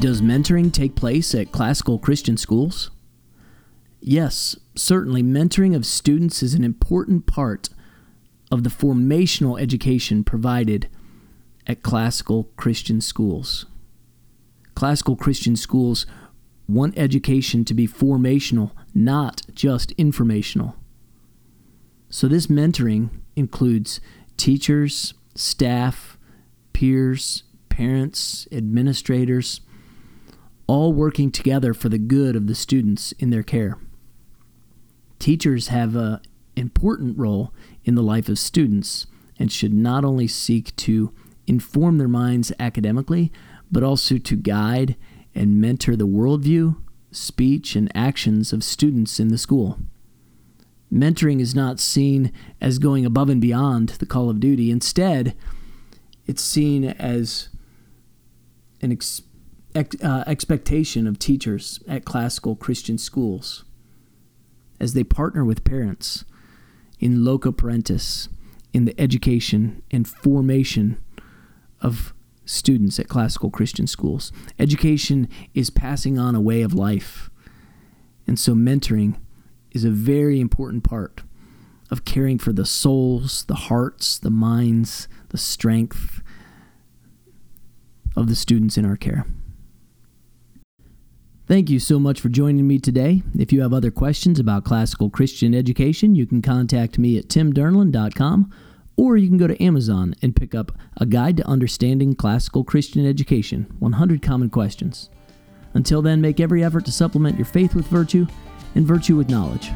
Does mentoring take place at classical Christian schools? Yes, certainly, mentoring of students is an important part of the formational education provided at classical Christian schools. Classical Christian schools want education to be formational, not just informational. So, this mentoring includes teachers, staff, peers, parents, administrators, all working together for the good of the students in their care. Teachers have an important role in the life of students and should not only seek to inform their minds academically, but also to guide and mentor the worldview, speech, and actions of students in the school. Mentoring is not seen as going above and beyond the call of duty. Instead, it's seen as an ex- ex- uh, expectation of teachers at classical Christian schools as they partner with parents in loco parentis in the education and formation of students at classical Christian schools. Education is passing on a way of life. And so mentoring is a very important part of caring for the souls, the hearts, the minds, the strength of the students in our care. Thank you so much for joining me today. If you have other questions about classical Christian education, you can contact me at timdernland.com or you can go to Amazon and pick up A Guide to Understanding Classical Christian Education 100 Common Questions. Until then, make every effort to supplement your faith with virtue and virtue with knowledge.